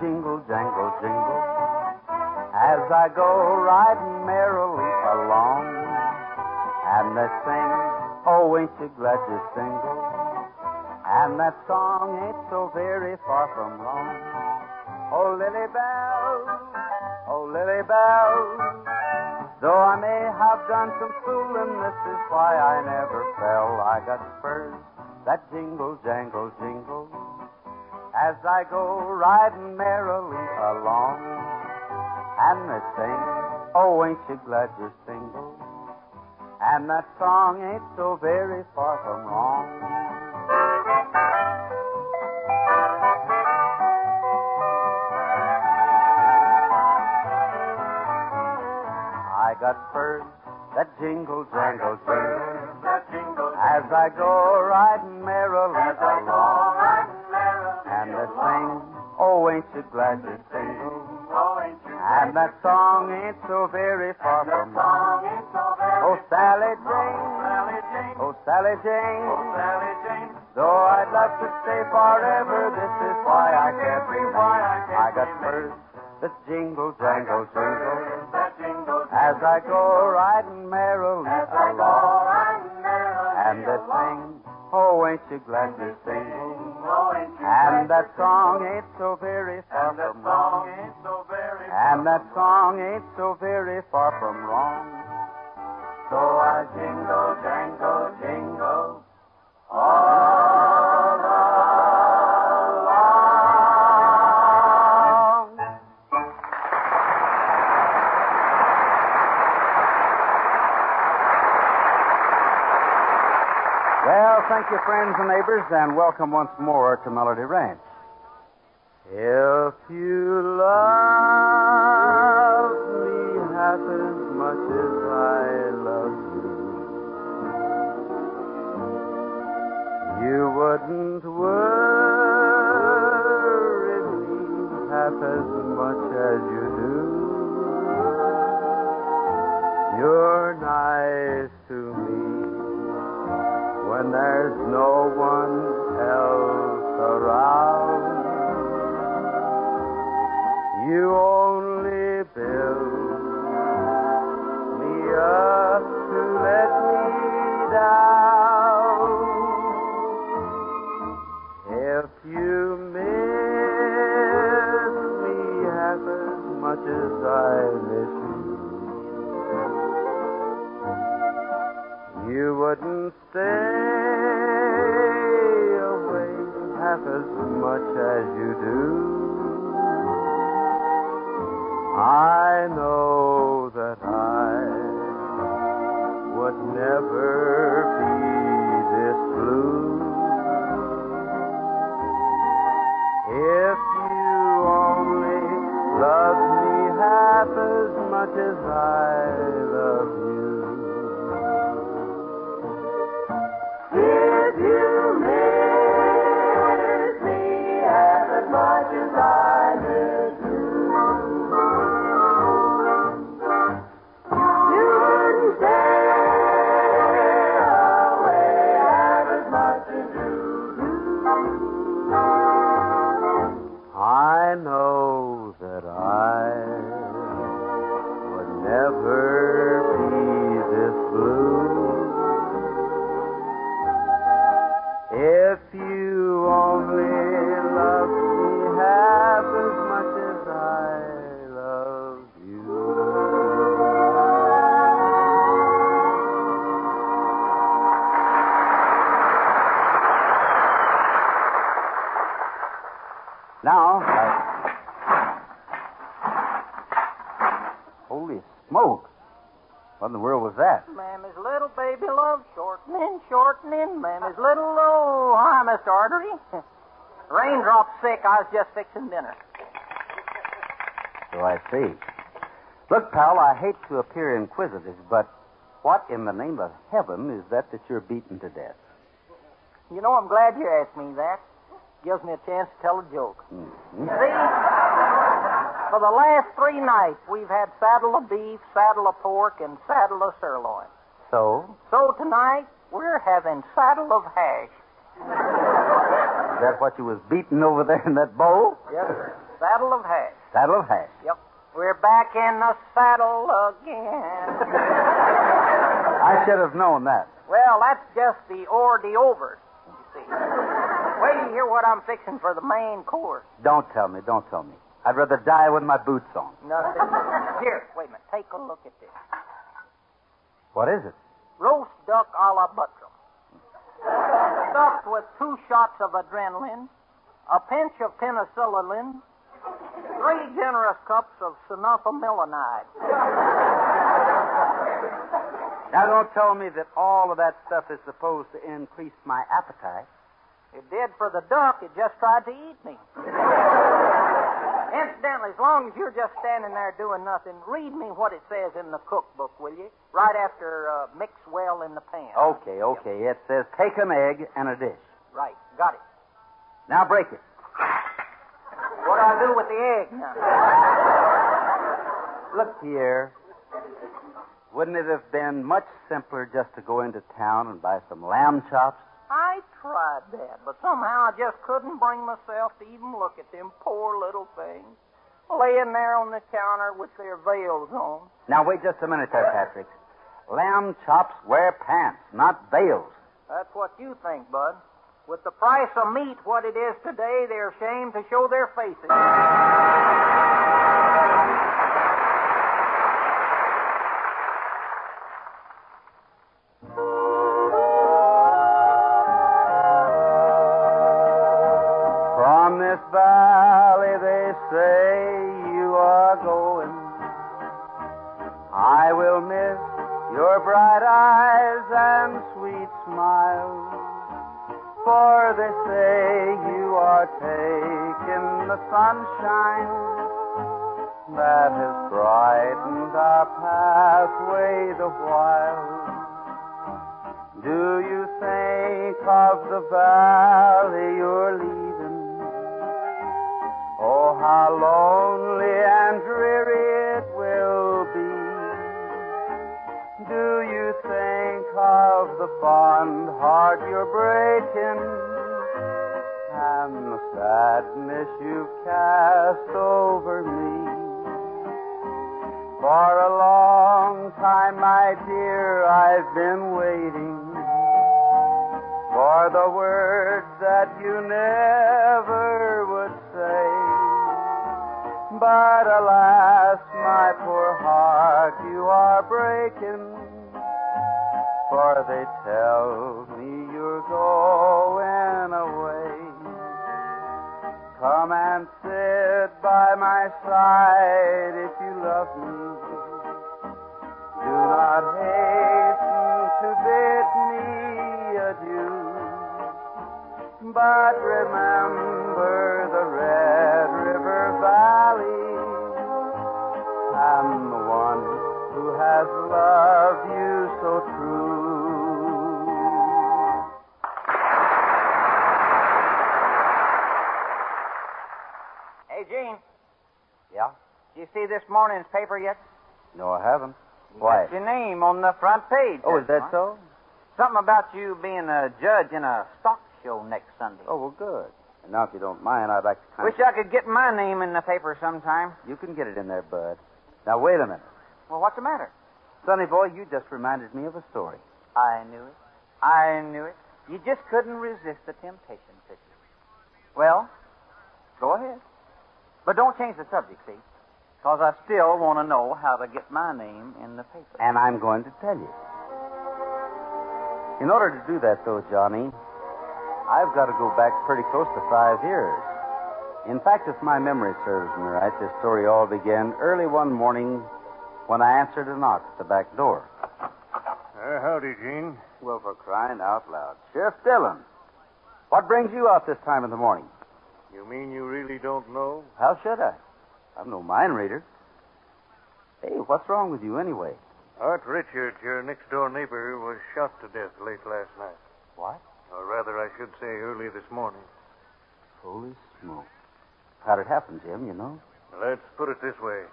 jingle, jangle, jingle as I go riding merrily along. And they sing, oh, ain't you glad you're single? And that song ain't so very far from wrong. Oh, Lily Bell, oh, Lily Bell, though I may have done some fooling, this is why I never fell. I got spurs that jingle, jangle, jingle as I go riding merrily along. And they sing, oh, ain't you glad you're single? And that song ain't so very far from wrong. I got spurs that jingle, jangle, jingle as I go riding merrily as I along. Ain't you glad you're single? Oh, ain't you And that song ain't so very far from song wrong. ain't so very oh, oh, Sally Jane. Oh, Sally Jane. oh, Sally Oh, Jane. Though I'd love to stay forever, this is why I can't Every why I can't I got spurs that jingle, jangle, jingle as I go riding merrily as I go along. And along. sing, oh, ain't you glad you're single? Oh, ain't you And that song ain't so very far And that from song wrong. ain't so very And far that from song ain't so very far from wrong. So I jingle, jangle, jingle all along. Well, thank you, friends and neighbors, and welcome once more to Melody Ranch. If you love me half as much as I love you, you wouldn't worry me half as much as you do. You're nice to me when there's no I know that I would never be this blue. If you only loved me half as much as I sick. I was just fixing dinner. So I see. Look, pal, I hate to appear inquisitive, but what in the name of heaven is that that you're beaten to death? You know, I'm glad you asked me that. Gives me a chance to tell a joke. Mhm. See, for the last three nights, we've had saddle of beef, saddle of pork, and saddle of sirloin. So, So tonight, we're having saddle of hash. Is that what you was beating over there in that bowl? Yes, sir. Saddle of hash. Saddle of hash. Yep. We're back in the saddle again. I should have known that. well, that's just the or the overs, you see. Wait till you hear what I'm fixing for the main course. Don't tell me, don't tell me. I'd rather die with my boots on. Nothing. Here, wait a minute. Take a look at this. What is it? Roast duck a la Buttram. Stuffed with two shots of adrenaline, a pinch of penicillin, three generous cups of sulfanilamide. Now, don't tell me that all of that stuff is supposed to increase my appetite. It did for the duck. It just tried to eat me. Incidentally, as long as you're just standing there doing nothing, read me what it says in the cookbook, will you? Right after uh, mix well in the pan. Okay, okay. It says take an egg and a dish. Right. Got it. Now break it. What do I do with the egg now? Look here. Wouldn't it have been much simpler just to go into town and buy some lamb chops? I tried that, but somehow I just couldn't bring myself to even look at them poor little things laying there on the counter with their veils on. Now, wait just a minute there, Patrick. Lamb chops wear pants, not veils. That's what you think, Bud. With the price of meat what it is today, they're ashamed to show their faces. They say you are taking the sunshine that has brightened our pathway the while. Do you think of the valley you're leaving? Oh, how lonely and dreary it will be. Do you think of the fond you've cast over me? For a long time, my dear, I've been waiting for the words that you never would say. But alas, my poor heart, you are breaking. For they tell me you're going Come and sit by my side if you love me. Do not hasten to bid me adieu. But remember the Red River Valley and the one who has loved you so this morning's paper yet? No, I haven't. Why? Your name on the front page. Oh, is that so? Something about you being a judge in a stock show next Sunday. Oh, well, good. And now, if you don't mind, I'd like to kind Wish I could get my name in the paper sometime. You can get it in there, Bud. Now, wait a minute. Well, what's the matter? Sonny boy, you just reminded me of a story. I knew it. I knew it. You just couldn't resist the temptation, could you? Well, go ahead. But don't change the subject, see? Because I still want to know how to get my name in the paper. And I'm going to tell you. In order to do that, though, Johnny, I've got to go back pretty close to five years. In fact, if my memory serves me right, this story all began early one morning when I answered a knock at the back door. Uh, howdy, Gene. Well, for crying out loud. Sheriff Dillon, what brings you out this time in the morning? You mean you really don't know? How should I? I'm no mind reader. Hey, what's wrong with you anyway? Art Richards, your next door neighbor, was shot to death late last night. What? Or rather, I should say early this morning. Holy smoke. How'd it happen, Jim, you know? Let's put it this way.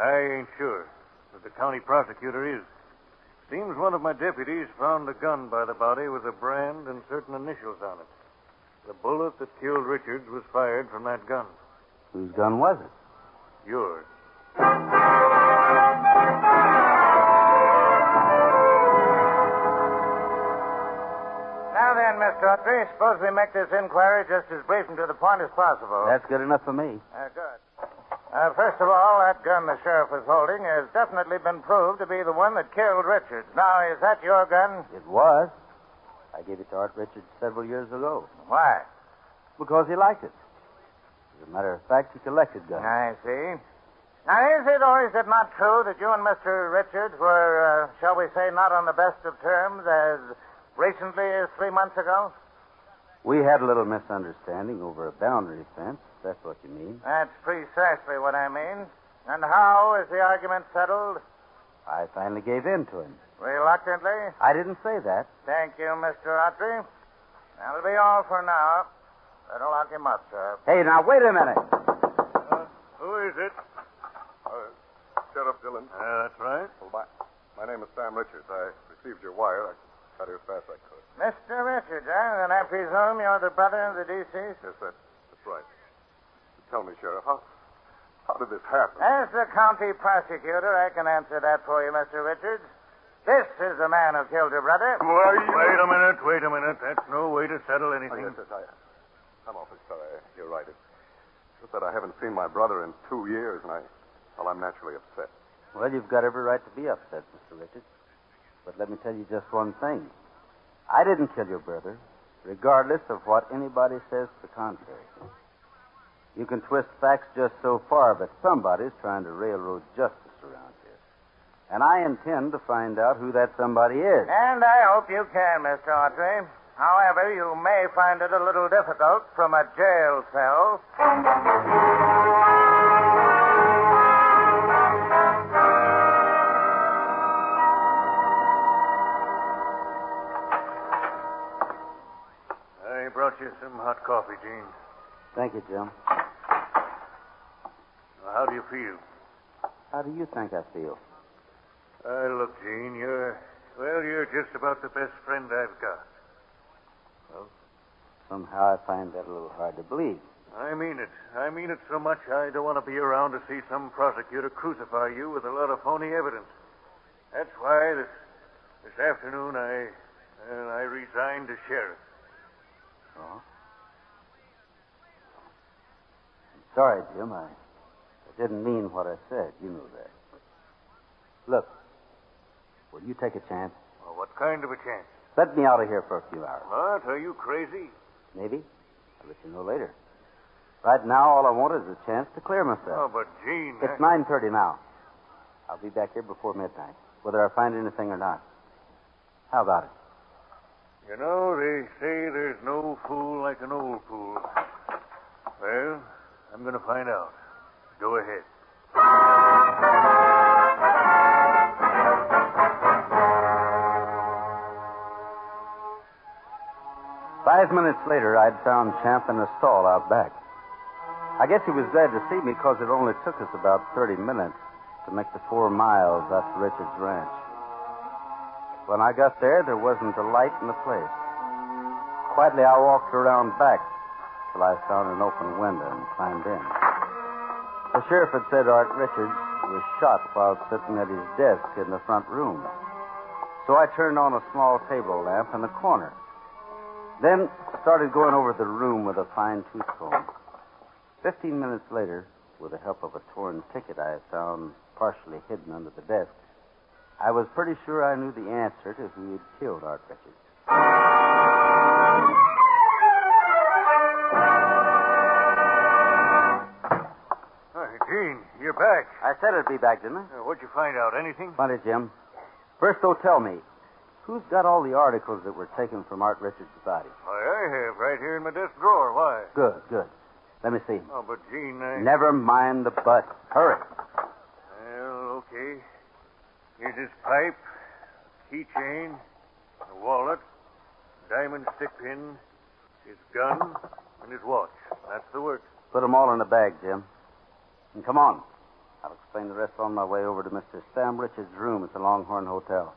I ain't sure, but the county prosecutor is. Seems one of my deputies found a gun by the body with a brand and certain initials on it. The bullet that killed Richards was fired from that gun. Whose gun was it? Yours. Now then, Mr. Autry, suppose we make this inquiry just as brief and to the point as possible. That's good enough for me. Uh, good. Uh, first of all, that gun the sheriff was holding has definitely been proved to be the one that killed Richards. Now, is that your gun? It was. I gave it to Art Richards several years ago Why? because he liked it. As a matter of fact, he collected guns. I see. Now, is it or is it not true that you and Mr. Richards were, uh, shall we say, not on the best of terms as recently as three months ago? We had a little misunderstanding over a boundary fence. if That's what you mean. That's precisely what I mean. And how is the argument settled? I finally gave in to him. Reluctantly? I didn't say that. Thank you, Mr. Autry. That'll be all for now. Better lock him up, sir. Hey, now wait a minute. Uh, who is it? Uh, Sheriff Dillon. Uh, that's right. Well, my, my name is Sam Richards. I received your wire. I got here as fast as I could. Mr. Richards, eh? Then I presume you're the brother of the deceased? Yes, that, that's right. Tell me, Sheriff, how, how did this happen? As the county prosecutor, I can answer that for you, Mr. Richards. This is the man who killed your brother. Why, Wait a minute, wait a minute. That's no way to settle Oh, anything. yes, yes, I, I'm awfully sorry. You're right. It's just that I haven't seen my brother in two years, and I, well, I'm naturally upset. Well, you've got every right to be upset, Mr. Richards. But let me tell you just one thing. I didn't kill your brother, regardless of what anybody says to the contrary. You can twist facts just so far, but somebody's trying to railroad justice around here. And I intend to find out who that somebody is. And I hope you can, Mr. Autry. However, you may find it a little difficult from a jail cell. I brought you some hot coffee, Gene. Thank you, Jim. Now, how do you feel? How do you think I feel? Uh, look, Gene, you're, well, you're just about the best friend I've got. Somehow I find that a little hard to believe. I mean it. I mean it so much I don't want to be around to see some prosecutor crucify you with a lot of phony evidence. That's why this this afternoon I uh, I resigned as sheriff. Oh? I'm sorry, Jim. I, I didn't mean what I said. You know that. Look, will you take a chance? Well, what kind of a chance? Let me out of here for a few hours. What? Are you crazy? Maybe. I'll let you know later. Right now, all I want is a chance to clear myself. Oh, myself. but Gene. It's I- 9.30 now. I'll be back here before midnight, whether I find anything or not. How about it? You know, they say there's no fool like an old fool. Well, I'm going to find out. Go ahead. Five minutes later, I'd found Champ in a stall out back. I guess he was glad to see me because it only took us about 30 minutes to make the four miles up to Richard's ranch. When I got there, there wasn't a light in the place. Quietly, I walked around back till I found an open window and climbed in. The sheriff had said Art Richards was shot while sitting at his desk in the front room. So I turned on a small table lamp in the corner. Then started going over the room with a fine tooth comb. Fifteen minutes later, with the help of a torn ticket I had found partially hidden under the desk, I was pretty sure I knew the answer to who had killed Art Richards. Hey, Gene, you're back. I said I'd be back, didn't I? Uh, what'd you find out? Anything? Plenty, Jim. First, though, tell me, who's got all the articles that were taken from Art Richards' body? Why, I have right here in my desk drawer. Why? Good, good. Let me see. Oh, but Gene, I... Never mind the butt. Hurry. Well, okay. Here's his pipe, keychain, a wallet, diamond stick pin, his gun, and his watch. That's the work. Put them all in a bag, Jim. And come on. I'll explain the rest on my way over to Mr. Sam Richards' room at the Longhorn Hotel.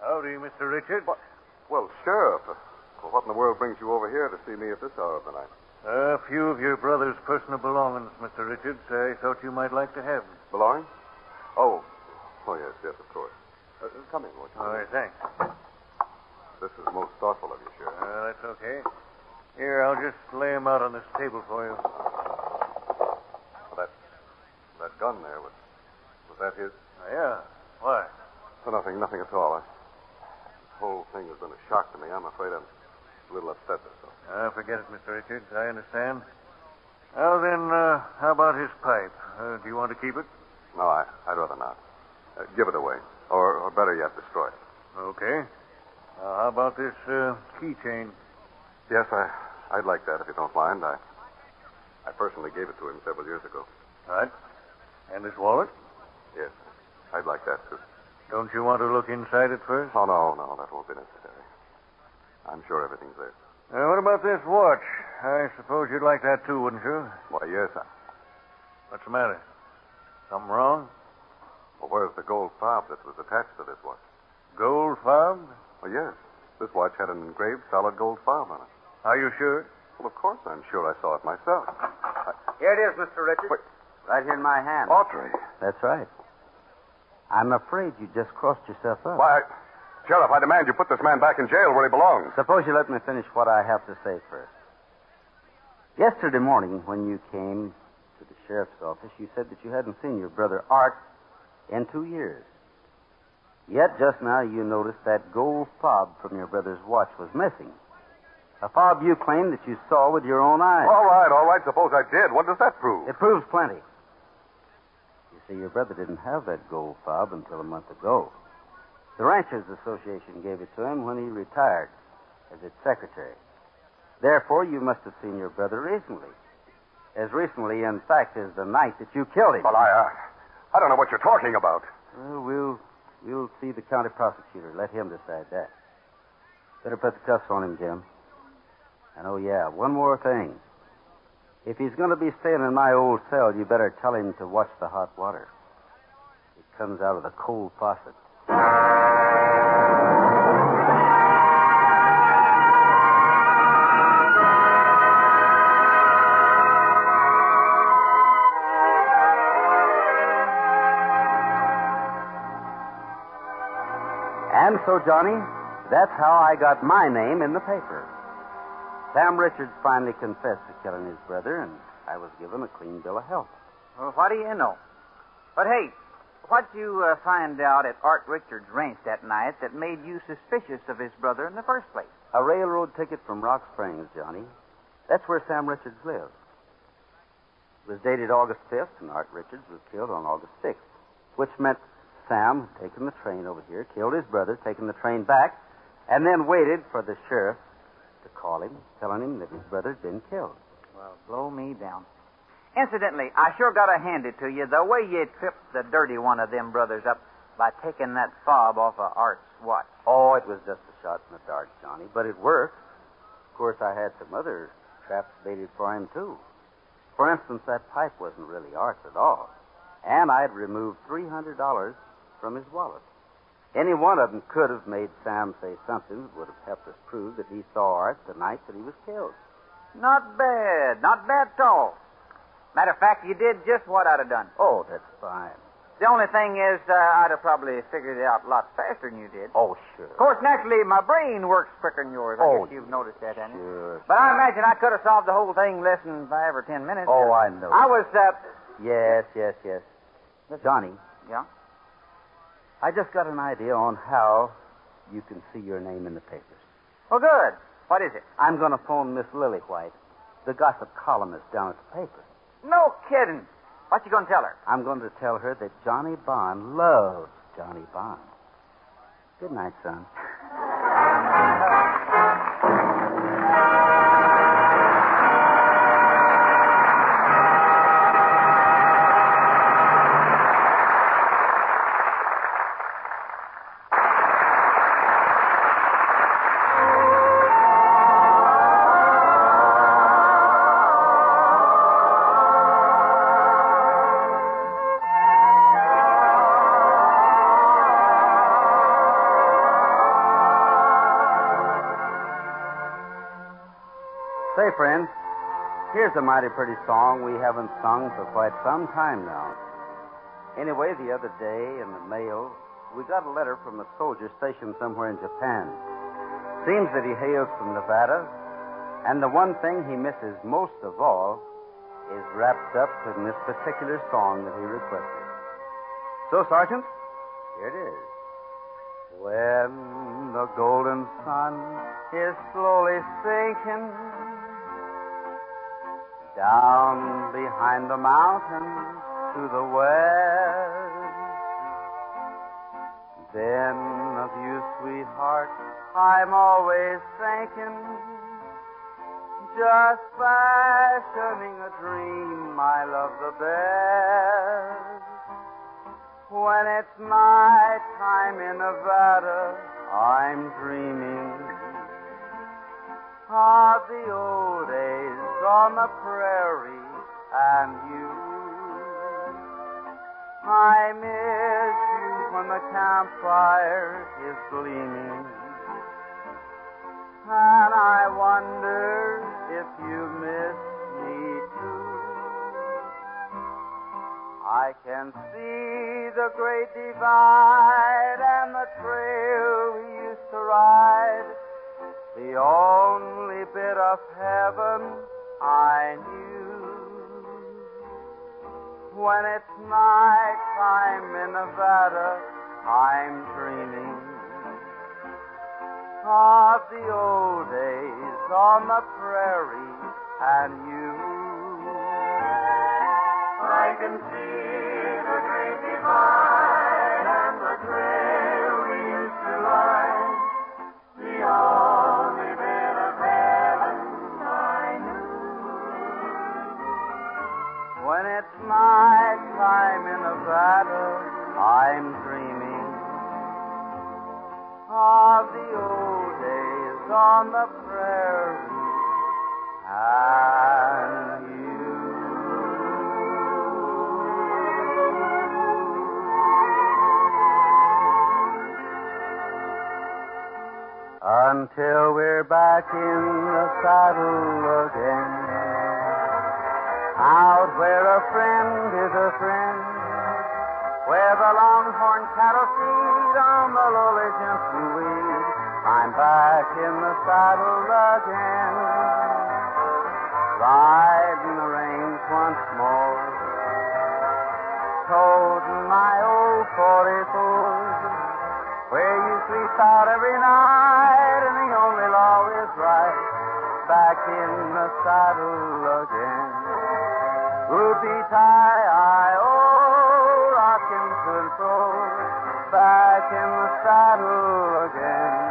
Howdy, Mr. Richards. Well, Sheriff, uh, well, what in the world brings you over here to see me at this hour of the night? A few of your brother's personal belongings, Mr. Richards. I thought you might like to have them. Belonging? Oh. Oh, yes, yes, of course. Uh, come in, won't you? All right, thanks. This is most thoughtful of you, Sheriff. Uh, that's okay. Here, I'll just lay 'em out on this table for you. That, that gun there, was, was that his? Uh, yeah. Why? Oh, nothing, nothing at all. I, this whole thing has been a shock to me. I'm afraid I'm a little upset, that's all. Uh, forget it, Mr. Richards. I understand. Well, then, uh, how about his pipe? Uh, do you want to keep it? No, I, I'd rather not. Uh, give it away. Or, or better yet, destroy it. Okay. Uh, how about this uh, keychain? Yes, I, I'd like that if you don't mind. I, I personally gave it to him several years ago. Right. And his wallet? Yes, I'd like that too. Don't you want to look inside it first? Oh no, no, that won't be necessary. I'm sure everything's there. Uh, what about this watch? I suppose you'd like that too, wouldn't you? Why, yes. I, What's the matter? Something wrong? well, where's the gold fob that was attached to this watch? Gold fob? Oh, yes. This watch had an engraved solid gold fob on it. Are you sure? Well, of course, I'm sure I saw it myself. Here it is, Mr. Richards. Wait. Right here in my hand. Autry. That's right. I'm afraid you just crossed yourself up. Why, Sheriff, I demand you put this man back in jail where he belongs. Suppose you let me finish what I have to say first. Yesterday morning, when you came to the sheriff's office, you said that you hadn't seen your brother Art in two years. Yet just now you noticed that gold fob from your brother's watch was missing. A fob you claim that you saw with your own eyes. All right, all right. Suppose I did. What does that prove? It proves plenty. You see, your brother didn't have that gold fob until a month ago. The Ranchers Association gave it to him when he retired as its secretary. Therefore, you must have seen your brother recently. As recently, in fact, as the night that you killed him. Well, I, uh, I don't know what you're talking about. Well, we'll, we'll see the county prosecutor. Let him decide that. Better put the cuffs on him, Jim. And oh, yeah, one more thing. If he's going to be staying in my old cell, you better tell him to watch the hot water. It comes out of the cold faucet. So, Johnny, that's how I got my name in the paper. Sam Richards finally confessed to killing his brother, and I was given a clean bill of health. Well, what do you know? But hey, what'd you uh, find out at Art Richards' ranch that night that made you suspicious of his brother in the first place? A railroad ticket from Rock Springs, Johnny. That's where Sam Richards lived. It was dated August 5th, and Art Richards was killed on August 6th, which meant Sam taken the train over here, killed his brother, taken the train back, and then waited for the sheriff to call him, telling him that his brother had been killed. Well, blow me down. Incidentally, I sure got to hand it to you the way you tripped the dirty one of them brothers up by taking that fob off of Art's watch. Oh, it was just a shot in the dark, Johnny, but it worked. Of course, I had some other traps baited for him, too. For instance, that pipe wasn't really Art's at all. And I'd removed $300 from his wallet. Any one of them could have made Sam say something that would have helped us prove that he saw Art the night that he was killed. Not bad. Not bad at all. Matter of fact, you did just what I'd have done. Oh, that's fine. The only thing is, uh, I'd have probably figured it out a lot faster than you did. Oh, sure. Of course, naturally, my brain works quicker than yours. I Oh, guess you've noticed that, haven't you? Sure. But I imagine I could have solved the whole thing less than five or ten minutes. Oh, I know. I was, uh, Yes, yes, yes. Johnny, yeah. I just got an idea on how you can see your name in the papers. Oh, good. What is it? I'm going to phone Miss Lily White, the gossip columnist down at the paper. No kidding. What you going to tell her? I'm going to tell her that Johnny Bond loves Johnny Bond. Good night, son. Friends, here's a mighty pretty song we haven't sung for quite some time now. Anyway, the other day in the mail, we got a letter from a soldier stationed somewhere in Japan. Seems that he hails from Nevada, and the one thing he misses most of all is wrapped up in this particular song that he requested. So, Sergeant, here it is. When the golden sun is slowly sinking down behind the mountains to the west. Then of you, sweetheart, I'm always thinking, just fashioning a dream I love the best. When it's my time in Nevada, I'm dreaming of the old days on the prairie and you. I miss you when the campfire is gleaming. And I wonder if you miss me too. I can see the great divide and the trail we used to ride. The only bit of heaven I knew. When it's night time in Nevada, I'm dreaming of the old days on the prairie and you. I can see old days on the prairie and you. until we're back in the saddle again. Out where a friend is a friend, where the longhorn cattle feed on the lowly jimson weed. I'm back in the saddle again, riding the reins once more, toting my old 44 where you sleep out every night, and the only law is right. Back in the saddle again. Whoopie tie, I oh, rocking to and fro. Back in the saddle again.